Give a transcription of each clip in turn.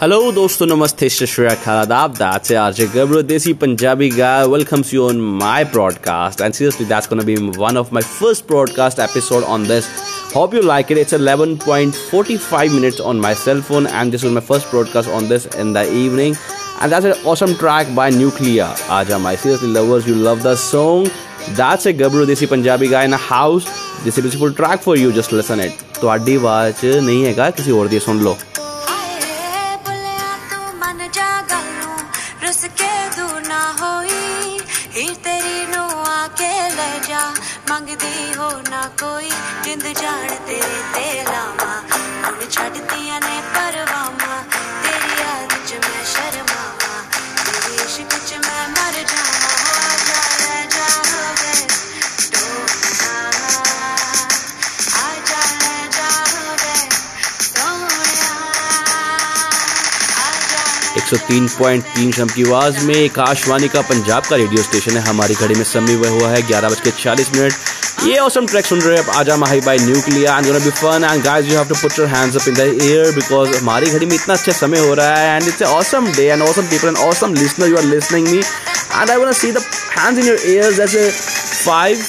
Hello, dosto namaste, shashra khaladab. That's RJ Gabro, Desi Punjabi guy. Welcomes you on my broadcast. And seriously, that's gonna be one of my first broadcast episode on this. Hope you like it. It's 11.45 minutes on my cell phone, and this was my first broadcast on this in the evening. And that's an awesome track by Nuclear. Aja, my seriously lovers, you love the song. That's a Gabro Desi Punjabi guy in a house. This is a beautiful track for you. Just listen it. ਮੰਨ ਜਾ ਗੱਲ ਨੂੰ, ਰੁੱਸ ਕੇ ਦੂਰ ਨਾ ਹੋਈ। ਹੀਰ ਤੇਰੀ ਨੂੰ ਆ ਕੇ ਲੈ ਜਾ, ਮੰਗਦੀ ਹੋ ਨਾ ਕੋਈ। ਜਿੰਦ ਜਾਣ ਤੇਰੇ ਤੇ ਲਾਵਾ, ਹੁਣ ਛੱਡਦੀਆਂ ਨੇ ਪਰਵਾਵਾ ਤੇਰੀ ਯਾਦ ਚ ਮੈਂ ਸ਼ਰਮਾਵਾ, ਤੇਰੇ ਇਸ਼ਕ ਚ ਮੈਂ 103.3 शम की आवाज़ में आकाशवाणी का पंजाब का रेडियो स्टेशन है। हमारी घड़ी में समय वह हुआ है ग्यारह बज के चालीस मिनट। ये ऑसम ट्रैक सुन रहे हैं आप। आजा माही by Nucleya and be fun and guys you have to put your hands up in the air because हमारी घड़ी में इतना अच्छा समय हो रहा है and it's awesome day and awesome people and awesome listener you are listening me and I वो see then in your air as a five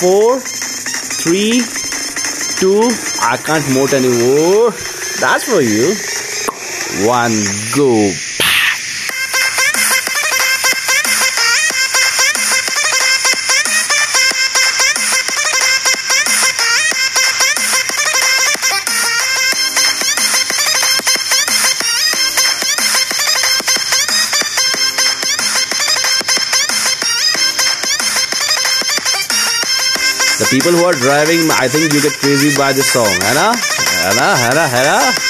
four three two I can't मोट एनी वो that's for you one, go. The people who are driving, I think you get crazy by this song. Hannah? Hannah? Hannah? Hannah?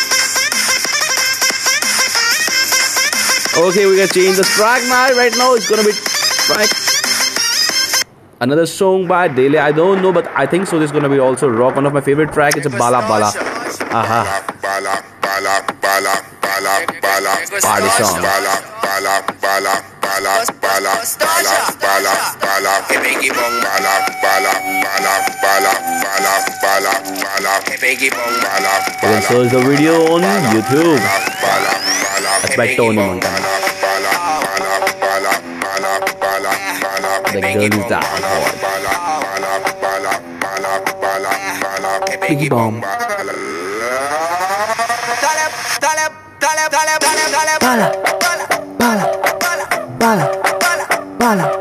Okay, we're gonna change the track now. Right now, it's gonna be track. Another song by Dele. I don't know, but I think so. This is gonna be also rock. One of my favorite track. It's a Bala Bala. Aha. Bala, bala, bala, bala, bala. Party song. Bala, bala, bala, bala, bala, bala, bala, bala. Hey, Biggie Bong. Bala, bala, bala, bala, bala, bala, bala. Hey, Biggie Bong. Bala, You can bala, search the video on YouTube. bala, bala. That's by Tony Montana. the girl. Biggie bomb. Bala, bala, bala, bala, bala.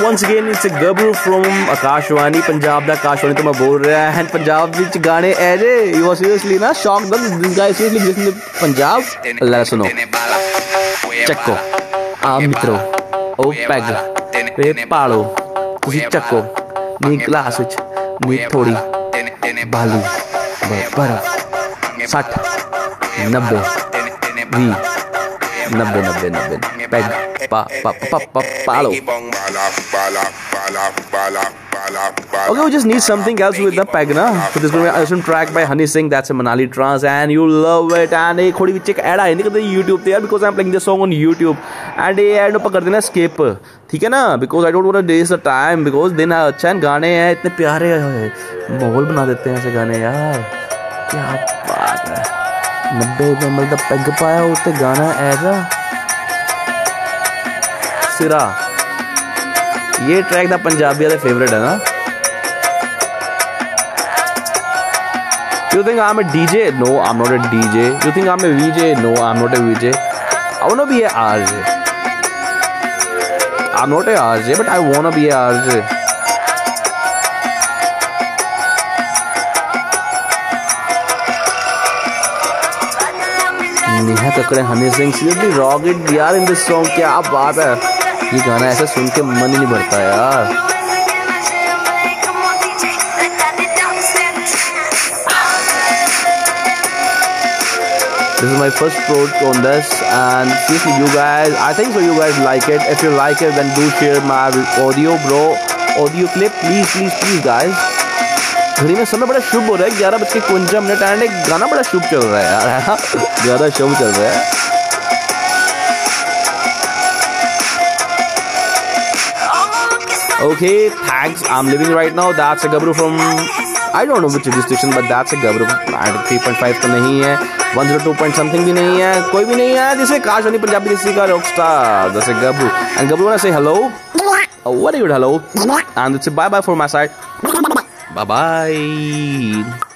Okay, once again it's a Gabru from Akashwani, Punjab the Akashwani ਤੋਂ ਮੈਂ ਬੋਲ ਰਿਹਾ ਹਾਂ and Punjab ਵਿੱਚ ਗਾਣੇ ਐ ਜੇ you are seriously na shocked that this guy seriously listen to Punjab ਲੈ ਸੁਣੋ ਚੱਕੋ ਆ ਮਿੱਤਰੋ ਉਹ ਪੈਗ ਵੇ ਪਾਲੋ ਤੁਸੀਂ ਚੱਕੋ ਨੀ ਗਲਾਸ ਵਿੱਚ ਨੀ ਥੋੜੀ ਬਾਲੂ ਬਰਫ 60 90 20 नब्बे नब्बे नब्बे पैग पालो Okay, we just need something else with the peg, na? So this is going to be an awesome track by Honey Singh. That's a Manali trance, and you love it. And एक थोड़ी check add आई नहीं करते YouTube there because I'm playing this song on YouTube. And a ad ऊपर कर देना skip. ठीक है ना because I don't want to waste the time because दिन अच्छा है गाने हैं इतने प्यारे हैं माहौल बना देते हैं ऐसे गाने यार क्या बात है 90 ਰੁਪਏ ਦਾ ਪੈਗ ਪਾਇਆ ਉੱਤੇ ਗਾਣਾ ਐਸਾ ਸਿਰਾ ਇਹ ਟਰੈਕ ਦਾ ਪੰਜਾਬੀਆਂ ਦਾ ਫੇਵਰਿਟ ਹੈ ਨਾ You think I'm a DJ? No, I'm not a DJ. You think I'm a VJ? No, I'm not a VJ. I wanna be a RJ. I'm not a RJ, but I wanna be a RJ. Neha Kakkar Honey Singh seriously rock it यार in this song क्या बात है ये गाना ऐसा सुन के मन ही नहीं भरता यार This is my first approach on this, and seriously, you guys, I think so. You guys like it. If you like it, then do share my audio, bro. Audio clip, please, please, please, guys. घड़ी में समय बड़ा शुभ हो रहा है ग्यारह बज के कुंजा मिनट एंड एक गाना बड़ा शुभ चल रहा है यार ज़्यादा शुभ चल रहा है। Okay thanks I am living right now that's a Gabru from I don't know which radio but that's a Gabru and 3.5 तो नहीं है. 102 पॉइंट समथिंग भी नहीं है. कोई भी नहीं आया जिसे काश होनी पंजाबी जिसी का rock that's a Gabru and Gabru वाला से hello what are you hello and it's bye bye for my side bye bye